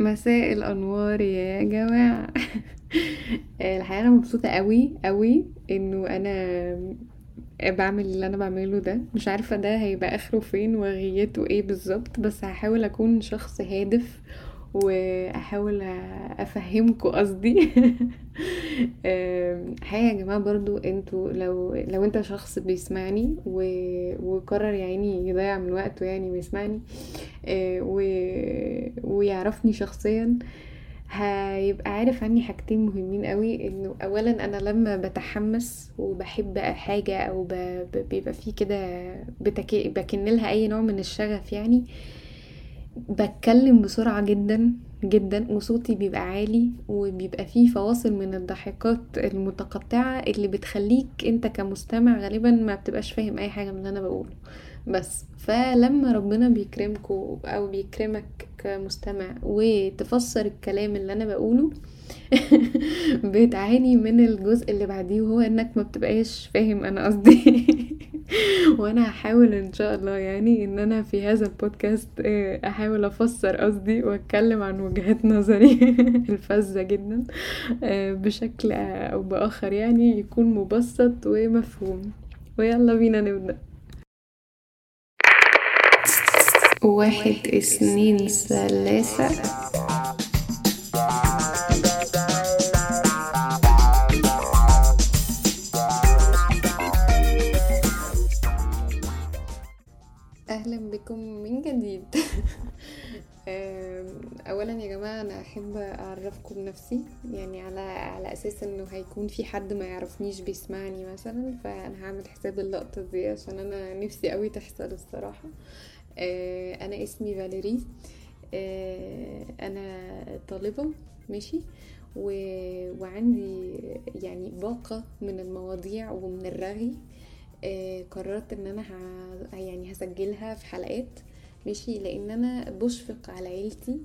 مساء الأنوار يا جماعة. الحقيقة أنا مبسوطة قوي قوي إنه أنا بعمل اللي أنا بعمله ده. مش عارفة ده هيبقى آخره فين وغيته إيه بالظبط بس هحاول أكون شخص هادف وأحاول افهمكم قصدي. حقيقة يا جماعة برضو أنتوا لو لو انت شخص بيسمعني و... وقرر يعني يضيع من وقته يعني ويسمعني آه، و... ويعرفني شخصيا هيبقى عارف عني حاجتين مهمين قوي. انه اولا أنا لما بتحمس وبحب حاجة أو ب... بيبقى فيه كده بتك... بكن لها أي نوع من الشغف يعني بتكلم بسرعة جدا جدا وصوتي بيبقى عالي وبيبقى فيه فواصل من الضحكات المتقطعة اللي بتخليك أنت كمستمع غالبا ما بتبقاش فاهم أي حاجة من اللي أنا بقوله. بس فلما ربنا بيكرمكوا أو بيكرمك كمستمع وتفسر الكلام اللي أنا بقوله بتعاني من الجزء اللي بعديه وهو إنك ما بتبقاش فاهم أنا قصدي. وأنا هحاول إن شاء الله يعني إن أنا في هذا البودكاست آه، أحاول أفسر قصدي وأتكلم عن وجهات نظري الفذة جدا آه، بشكل أو بآخر يعني يكون مبسط ومفهوم. ويلا بينا نبدأ. واحد اثنين ثلاثة. أهلا بكم من جديد. اولا يا جماعة أنا أحب أعرفكم بنفسي يعني على على أساس إنه هيكون في حد ما يعرفنيش بيسمعني مثلا فأنا هعمل حساب اللقطة دي عشان أنا نفسي قوي تحصل الصراحة. آه، أنا اسمي فاليري. آه، أنا طالبة ماشي؟ و... وعندي يعني باقة من المواضيع ومن الرغي. قررت إن أنا ه... يعني هسجلها في حلقات. ماشي؟ لأن أنا بشفق على عيلتي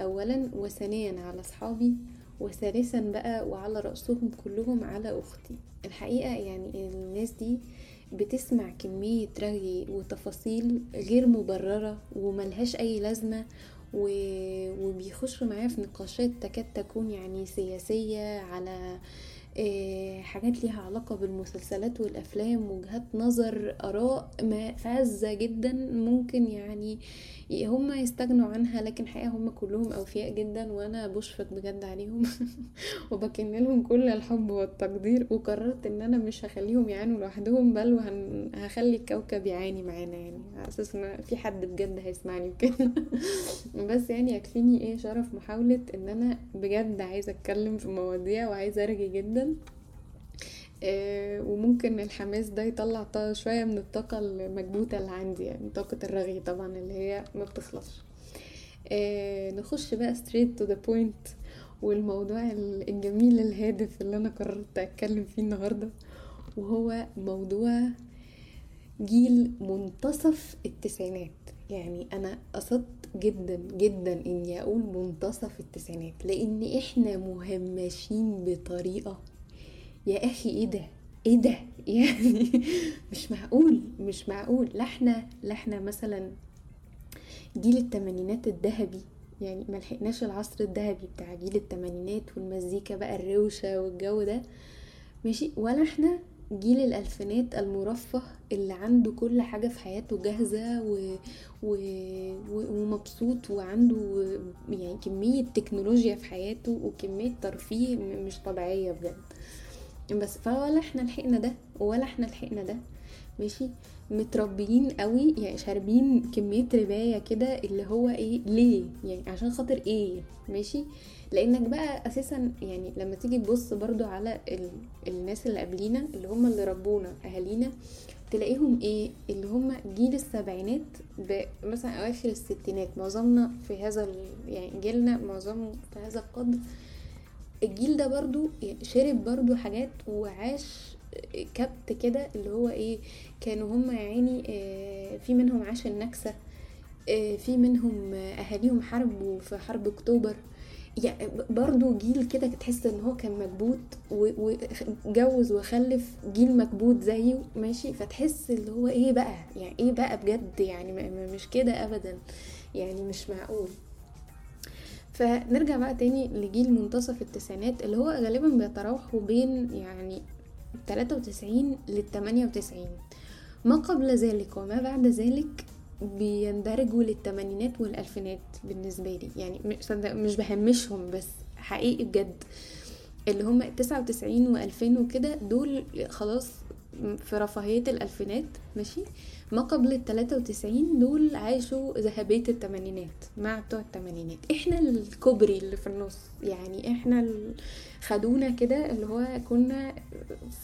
اولا وثانيا على أصحابي وثالثا بقى وعلى رأسهم كلهم على أختي. الحقيقة يعني الناس دي بتسمع كمية رغي وتفاصيل غير مبررة وملهاش أي لازمة و... وبيخشوا معايا في نقاشات تكاد تكون يعني سياسية على آه، حاجات ليها علاقة بالمسلسلات والأفلام وجهات نظر آراء فازة جدا ممكن يعني هم يستغنوا عنها لكن حقيقة هم كلهم أوفياء جدا وأنا بشفق بجد عليهم وبكن لهم كل الحب والتقدير وقررت إن أنا مش هخليهم يعانوا لوحدهم بل وهخلي الكوكب يعاني معانا يعني. على أساس إن في حد بجد هيسمعني وكده. بس يعني يكفيني إيه شرف محاولة إن أنا بجد عايزة أتكلم في مواضيع وعايزة أرغي جدا. آه، وممكن الحماس ده يطلع شوية من الطاقة المكبوتة اللي عندي يعني طاقة الرغي طبعا اللي هي ما بتخلصش. آه، نخش بقى straight to the point والموضوع الجميل الهادف اللي أنا قررت أتكلم فيه النهارده وهو موضوع جيل منتصف التسعينات. يعني أنا قصدت جدا جدا إني أقول منتصف التسعينات لأن إحنا مهمشين بطريقة يا أخي إيه ده؟ إيه ده؟ يعني مش معقول مش معقول. لا إحنا لا إحنا مثلا جيل التمانينات الذهبي يعني ملحقناش العصر الذهبي بتاع جيل التمانينات والمزيكا بقى الروشة والجو ده. ماشي؟ ولا إحنا جيل الألفينات المرفه اللي عنده كل حاجة في حياته جاهزة و... و... ومبسوط وعنده يعني كمية تكنولوجيا في حياته وكمية ترفيه مش طبيعية بجد. بس فولا إحنا لحقنا ده ولا إحنا لحقنا ده. ماشي؟ متربيين قوي يعني شاربين كمية رباية كده اللي هو إيه ليه؟ يعني عشان خاطر إيه؟ ماشي؟ لانك بقى أساسا يعني لما تيجي تبص برضو على ال... الناس اللي قبلينا اللي هم اللي ربونا أهالينا تلاقيهم إيه؟ اللي هم جيل السبعينات مثلا أواخر الستينات. معظمنا في هذا ال... يعني جيلنا معظمه في هذا القدر الجيل ده برضو شرب برضو حاجات وعاش كبت كده اللي هو إيه كانوا هم يعني آه، في منهم عاش النكسة آه، في منهم أهاليهم حاربوا في حرب أكتوبر. يعني برضو جيل كده تحس إن هو كان مكبوت وجوز وخلف جيل مكبوت زيه ماشي؟ فتحس اللي هو إيه بقى؟ يعني إيه بقى بجد؟ يعني مش كده ابدا. يعني مش معقول. فنرجع بقى تاني لجيل منتصف التسعينات اللي هو غالبا بيتراوحوا بين يعني 93 لل 98 ما قبل ذلك وما بعد ذلك بيندرجوا للتمانينات والألفينات بالنسبة لي. يعني مش بهمشهم بس حقيقي بجد. اللي هم تسعة وتسعين وألفين وكده دول خلاص في رفاهية الألفينات ماشي؟ ما قبل التلاتة وتسعين دول عاشوا ذهبية التمانينات مع بتوع التمانينات. إحنا الكوبري اللي في النص يعني إحنا خدونا كده اللي هو كنا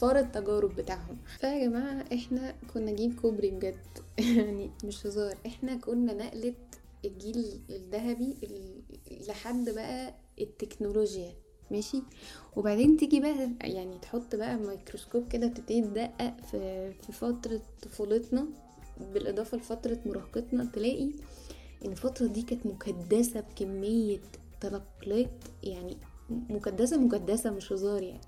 فار التجارب بتاعهم. فيا جماعة إحنا كنا جيل كوبري بجد يعني مش هزار. إحنا كنا نقلة الجيل الذهبي لحد بقى التكنولوجيا. ماشي. وبعدين تيجي بقى يعني تحط بقى ميكروسكوب كده تبتدي تدقق في في فترة طفولتنا بالإضافة لفترة مراهقتنا تلاقي إن الفترة دي كانت مكدسة بكمية تنقلات يعني مكدسة مكدسة مش هزار يعني.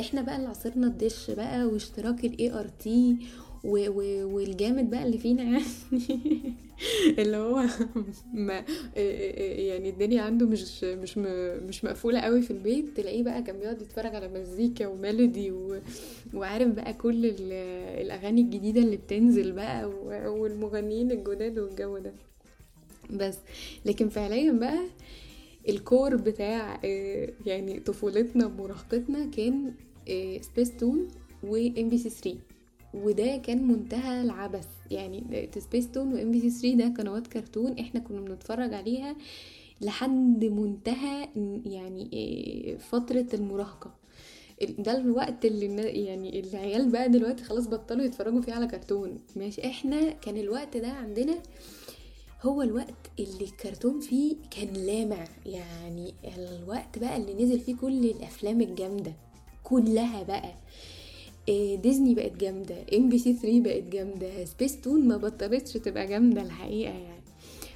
إحنا بقى اللي عصرنا الدش بقى واشتراك ال ART والجامد بقى اللي فينا يعني. اللي هو ما يعني الدنيا عنده مش مش مش مقفولة قوي في البيت. تلاقيه بقى كان بيقعد يتفرج على مزيكا وميلودي وعارف بقى كل الأغاني الجديدة اللي بتنزل بقى والمغنيين الجداد والجو ده. بس لكن فعليا بقى ال core بتاع يعني طفولتنا ومراهقتنا كان سبيس تون وام بي سي 3 وده كان منتهى العبث. يعني سبيس تون وام بي سي 3 ده قنوات كرتون إحنا كنا بنتفرج عليها لحد منتهى يعني آه، فترة المراهقة. ده الوقت اللي يعني العيال بقى دلوقتي خلاص بطلوا يتفرجوا فيه على كرتون. ماشي؟ إحنا كان الوقت ده عندنا هو الوقت اللي الكرتون فيه كان لامع. يعني الوقت بقى اللي نزل فيه كل الأفلام الجامدة كلها بقى. ديزني بقت جامدة إم بي سي 3 بقت جامدة سبيس تون ما بطلتش تبقى جامدة الحقيقة يعني.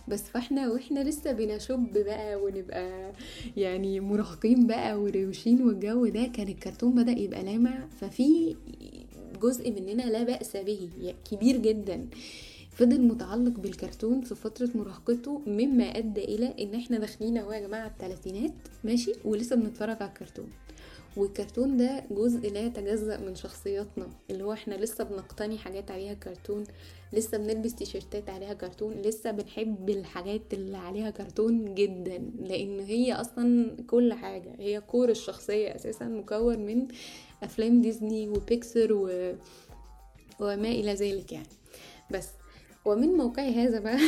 بس فإحنا وإحنا لسه بنشب بقى ونبقى يعني مراهقين بقى وروشين والجو ده كان الكرتون بدأ يبقى لامع ففي جزء مننا لا بأس به كبير جدا. فضل متعلق بالكرتون في فترة مراهقته مما أدى إلى إن إحنا داخلين أهو يا جماعة التلاتينات ماشي؟ ولسه بنتفرج على الكرتون. والكرتون ده جزء لا يتجزأ من شخصياتنا اللي هو إحنا لسه بنقتني حاجات عليها كرتون لسه بنلبس تيشيرتات عليها كرتون لسه بنحب الحاجات اللي عليها كرتون جدا لأن هي أصلا كل حاجة هي كور الشخصية أساسا مكون من أفلام ديزني وبيكسار و... وما إلى ذلك يعني. بس ومن موقعي هذا بقى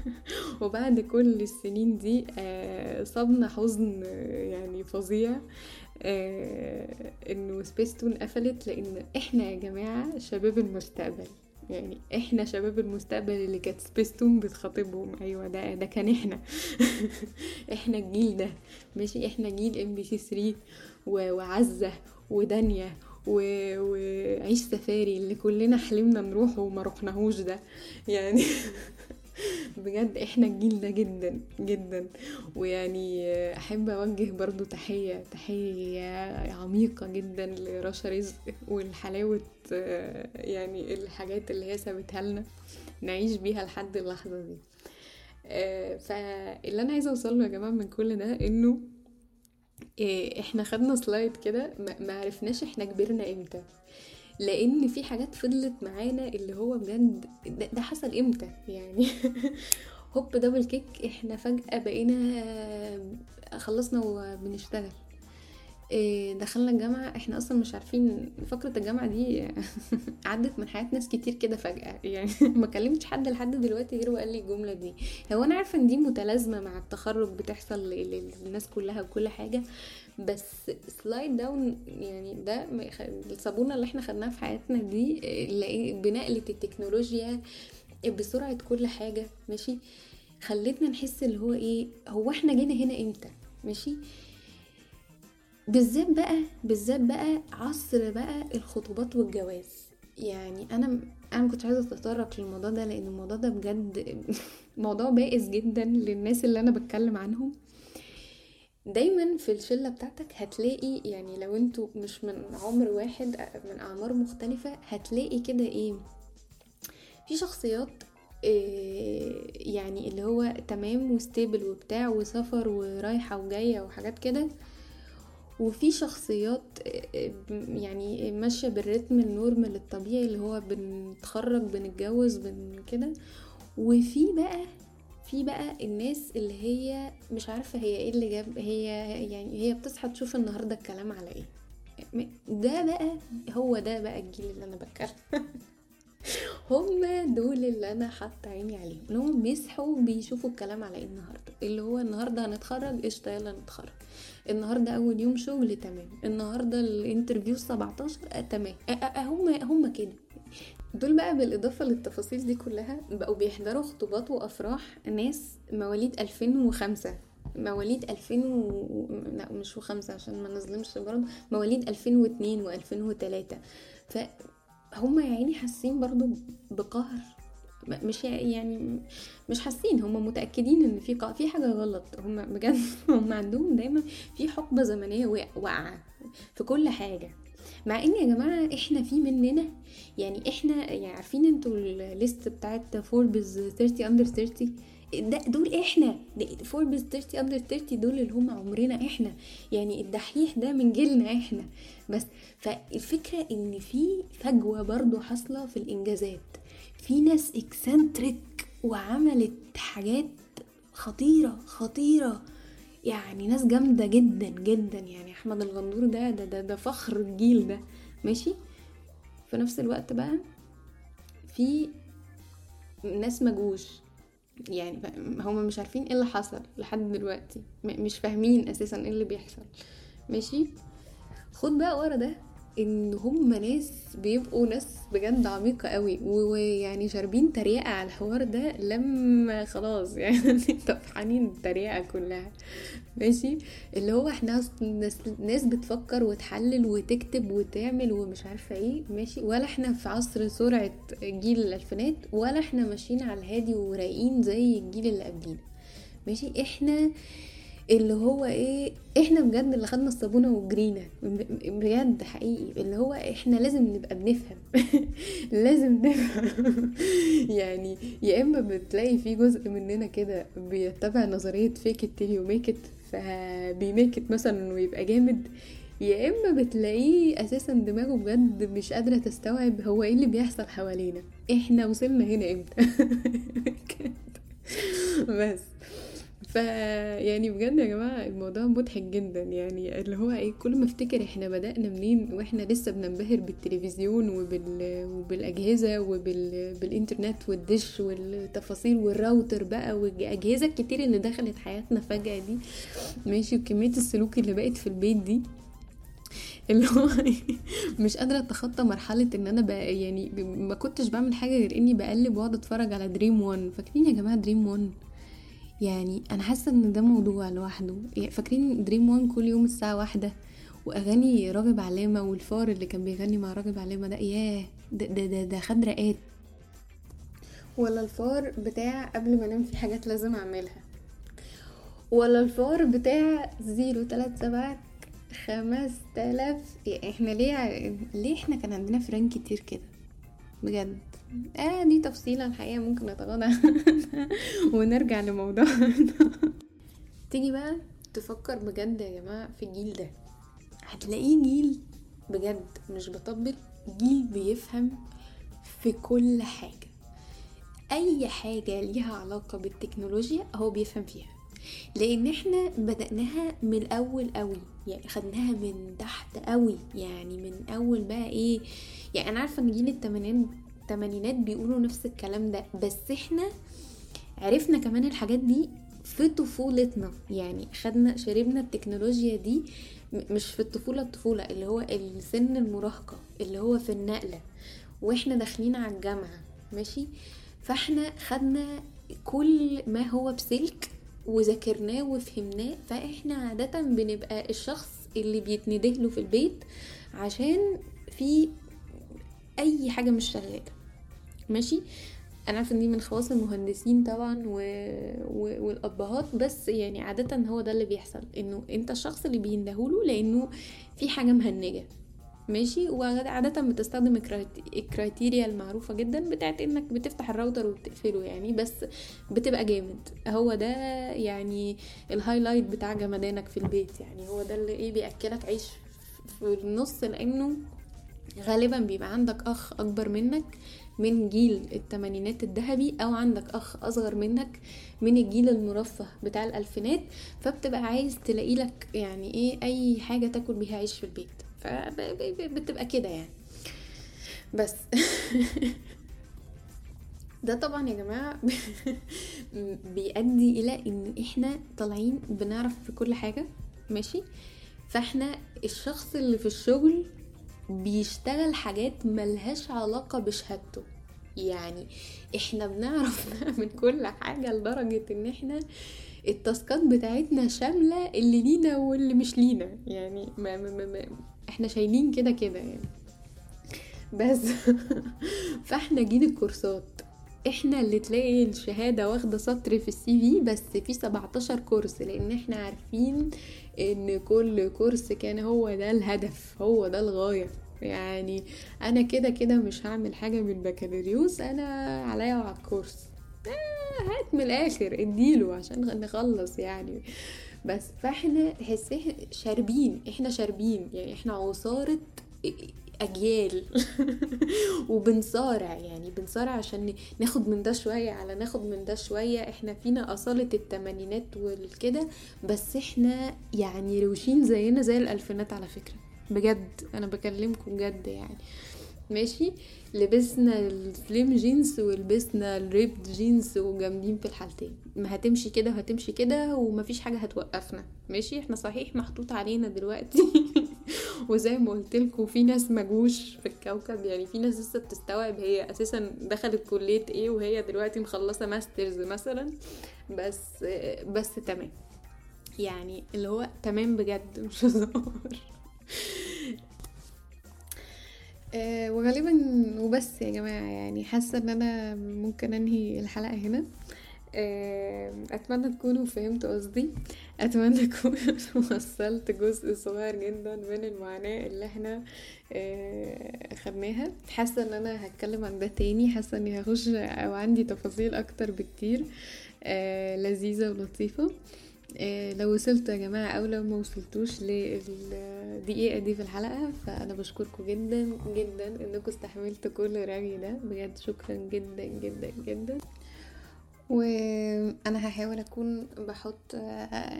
وبعد كل السنين دي آه، صبنا حزن يعني فظيع. آه إنه سبيستون قفلت لأن إحنا يا جماعة شباب المستقبل. يعني إحنا شباب المستقبل اللي كانت سبيستون بتخاطبهم. أيوه ده ده كان إحنا. إحنا الجيل ده. ماشي؟ إحنا جيل ام بي سي 3 وعزة ودانيا وعيش سفاري اللي كلنا حلمنا نروحه وما رحناهوش ده. يعني بجد إحنا الجيل ده جدا جدا. ويعني أحب أوجه برضو تحية تحية عميقة جدا لرشا رزق والحلاوة يعني الحاجات اللي هي سابتها لنا نعيش بيها لحد اللحظة دي. فاللي أنا عايزة أوصله يا جماعة من كل ده إنه إحنا خدنا slide كده ما عرفناش إحنا كبرنا إمتى. لأن في حاجات فضلت معانا اللي هو بجد ده, ده حصل إمتى؟ يعني هوب double kick إحنا فجأة بقينا خلصنا وبنشتغل. دخلنا الجامعة إحنا أصلا مش عارفين فقرة الجامعة دي عدت من حياة ناس كتير كده فجأة يعني ما كلمتش حد لحد دلوقتي غير وقال لي الجملة دي. هو أنا عارفة إن دي متلازمة مع التخرج بتحصل للناس كلها وكل حاجة بس سلايد داون يعني ده الصابونة اللي إحنا خدناها في حياتنا دي بنقله التكنولوجيا بسرعة كل حاجة ماشي؟ خلتنا نحس اللي هو إيه هو إحنا جينا هنا إمتى؟ ماشي؟ بالذات بقى بالذات بقى عصر بقى الخطوبات والجواز. يعني أنا أنا كنت عايزة اتطرق للموضوع ده لأن الموضوع ده بجد موضوع بائس جدا للناس اللي أنا بتكلم عنهم. دايما في الشلة بتاعتك هتلاقي يعني لو أنتوا مش من عمر واحد من أعمار مختلفة هتلاقي كده إيه في شخصيات إيه يعني اللي هو تمام وستيبل وبتاع وسفر ورايحة وجاية وحاجات كده. وفي شخصيات يعني ماشية بالريتم النورمال الطبيعي اللي هو بنتخرج بنتجوز بن كده. وفي بقى في بقى الناس اللي هي مش عارفة هي إيه اللي جاب هي يعني هي بتصحى تشوف النهاردة الكلام على إيه. ده بقى هو ده بقى الجيل اللي أنا بتكلم. هما دول اللي أنا حاطة عيني عليهم اللي هم بيصحوا بيشوفوا الكلام على إيه النهارده؟ اللي هو النهارده هنتخرج قشطة يلا نتخرج. النهارده أول يوم شغل تمام. النهارده الانترفيو 17 آه تمام. آه آه هم هم كده. دول بقى بالإضافة للتفاصيل دي كلها بقوا بيحضروا خطوبات وأفراح ناس مواليد 2005 مواليد 2000 و... لا مش وخمسة عشان ما نظلمش برضه. مواليد 2002 و2003 فهم يا عيني حاسين برضو بقهر. مش يعني مش حاسين هم متأكدين إن في في حاجة غلط. هم بجد هم عندهم دايما في حقبة زمنية واقعة في كل حاجة. مع إن يا جماعة إحنا في مننا يعني إحنا يعني عارفين أنتوا ال list بتاعت فوربز 30 under 30 ده دول إحنا فوربس 30 under 30 دول اللي هم عمرنا إحنا. يعني الدحيح ده من جيلنا إحنا. بس فالفكرة ان في فجوة برضو حاصلة في الإنجازات. في ناس اكسنتريك وعملت حاجات خطيرة خطيرة. يعني ناس جامدة جدا جدا. يعني أحمد الغندور ده ده ده, ده فخر الجيل ده. ماشي؟ في نفس الوقت بقى في ناس مجوش. يعني هما مش عارفين إيه اللي حصل لحد دلوقتي. مش فاهمين أساسا إيه اللي بيحصل. ماشي؟ خد بقى ورا ده. إن هم ناس بيبقوا ناس بجد عميقة قوي ويعني شاربين تريقة على الحوار ده لما خلاص يعني طفحانين التريقة كلها. ماشي؟ اللي هو إحنا ناس, ناس بتفكر وتحلل وتكتب وتعمل ومش عارفة إيه ماشي؟ ولا إحنا في عصر سرعة جيل الألفينات ولا إحنا ماشيين على الهادي ورايقين زي الجيل اللي قبلينا. ماشي؟ إحنا اللي هو إيه إحنا بجد اللي خدنا الصابونة وجرينا بجد حقيقي. اللي هو إحنا لازم نبقى بنفهم. لازم نفهم. يعني يا إما بتلاقي في جزء مننا كده بيتبع نظرية فيك التيلي وميك فبيميك مثلا انه يبقى جامد. يا إما بتلاقيه أساسا دماغه بجد مش قادرة تستوعب هو إيه اللي بيحصل حوالينا. إحنا وصلنا هنا إمتى؟ بس. ف يعني بجد يا جماعة الموضوع مضحك جدا. يعني اللي هو إيه كل ما أفتكر إحنا بدأنا منين وإحنا لسه بننبهر بالتلفزيون وبال... وبالأجهزة وبالانترنت والدش والتفاصيل والراوتر بقى والأجهزة الكتير اللي دخلت حياتنا فجأة دي. ماشي وكمية السلوك اللي بقت في البيت دي. اللي هو مش قادرة أتخطى مرحلة إن أنا بقى يعني ما كنتش بعمل حاجة غير إني بقلب وأقعد أتفرج على دريم وان فاكرين يا جماعة دريم وان يعني أنا حاسة إن ده موضوع لوحده. يعني فاكرين دريم وان كل يوم الساعة واحدة وأغاني راغب علامة والفار اللي كان بيغني مع راغب علامة ده ياه ده ده ده, ده مخدرات. ولا الفار بتاع قبل ما أنام في حاجات لازم أعملها. ولا الفار بتاع zero تلات سبعة خمس تلاف يعني إحنا ليه ليه إحنا كان عندنا فران كتير كده؟ بجد. آه دي تفصيلة الحقيقة ممكن نتغاضى ونرجع لموضوعنا. تيجي بقى تفكر بجد يا جماعة في الجيل ده. هتلاقيه جيل بجد مش بطبل جيل بيفهم في كل حاجة. أي حاجة ليها علاقة بالتكنولوجيا هو بيفهم فيها. لأن إحنا بدأناها من الأول قوي يعني خدناها من تحت قوي يعني من أول بقى إيه يعني أنا عارفة إن جيل التمانينات بيقولوا نفس الكلام ده بس إحنا عرفنا كمان الحاجات دي في طفولتنا يعني خدنا شربنا التكنولوجيا دي مش في الطفولة الطفولة اللي هو السن المراهقة اللي هو في النقلة وإحنا داخلين على الجامعة ماشي؟ فإحنا خدنا كل ما هو بسلك وذاكرناه وفهمناه فإحنا عادة بنبقى الشخص اللي بيتندهله في البيت عشان في أي حاجة مش شغالة. ماشي؟ أنا عارفة ان دي من خواص المهندسين طبعا و... و... والأبهات بس يعني عادة هو ده اللي بيحصل إنه أنت الشخص اللي بيندهوله لأنه في حاجة مهنجة. ماشي؟ وعادة بتستخدم ال criteria المعروفة جدا بتاعت إنك بتفتح الراوتر وبتقفله يعني بس بتبقى جامد. هو ده يعني الهايلايت بتاع جمدانك في البيت يعني. هو ده اللي إيه بيأكلك عيش في النص لأنه غالبا بيبقى عندك أخ أكبر منك من جيل التمانينات الذهبي أو عندك أخ أصغر منك من الجيل المرفه بتاع الألفينات. فبتبقى عايز تلاقي لك يعني إيه أي حاجة تاكل بيها عيش في البيت. فبتبقى كده يعني. بس ده طبعا يا جماعة بيؤدي إلى إن إحنا طالعين بنعرف في كل حاجة ماشي؟ فإحنا الشخص اللي في الشغل بيشتغل حاجات ملهاش علاقة بشهادته. يعني إحنا بنعرف نعمل كل حاجة لدرجة إن إحنا التاسكات بتاعتنا شاملة اللي لينا واللي مش لينا. يعني ما ما ما إحنا شايلين كده كده يعني. بس فاحنا جيل الكورسات. إحنا اللي تلاقي الشهادة واخدة سطر في السي في بس في 17 كورس لأن إحنا عارفين إن كل كورس كان هو ده الهدف هو ده الغاية. يعني أنا كده كده مش هعمل حاجة من البكالوريوس أنا عليا وعلى الكورس. آه هات من الآخر اديله عشان نخلص يعني. بس فاحنا تحسيه شاربين إحنا شاربين يعني إحنا عصارة اجيال وبنصارع يعني بنصارع عشان ناخد من ده شوية على ناخد من ده شوية. إحنا فينا أصالة التمانينات والكده بس إحنا يعني روشين زينا زي الألفينات على فكرة. بجد أنا بكلمكم بجد يعني. ماشي؟ لبسنا ال slim jeans ولبسنا ال ripped jeans وجامدين في الحالتين. ما هتمشي كده وهتمشي كده ومفيش حاجة هتوقفنا. ماشي؟ إحنا صحيح محطوط علينا دلوقتي. وزي ما قلت لكم في ناس مجوش في الكوكب. يعني في ناس لسه بتستوعب هي أساسا دخلت كلية إيه وهي دلوقتي مخلصة ماسترز مثلا. بس بس تمام. يعني اللي هو تمام بجد مش هزار. أه وغالبا وبس يا جماعة يعني حاسة إن أنا ممكن أنهي الحلقة هنا. أه أتمنى تكونوا فهمتوا قصدي. أتمنى اكون وصلت جزء صغير جدا من المعاناة اللي إحنا أه خدناها. حاسة إن أنا هتكلم عن ده تاني. حاسة إني هخش أو عندي تفاصيل أكتر بكتير لذيذة ولطيفة. لو وصلتوا يا جماعة أو لو ما وصلتوش للدقيقة دي في الحلقة فأنا بشكركم جدا جدا إنكم استحملتوا كل الرغي ده. بجد شكرا جدا جدا جدا. وأنا هحاول أكون بحط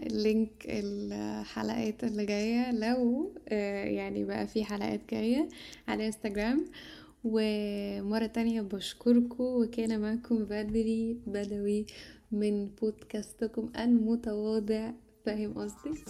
لينك الحلقات اللي جاية لو يعني بقى في حلقات جاية على انستجرام ومرة تانية بشكركم وكان معكم بدري بدوي من بودكاستكم المتواضع فاهم قصدي؟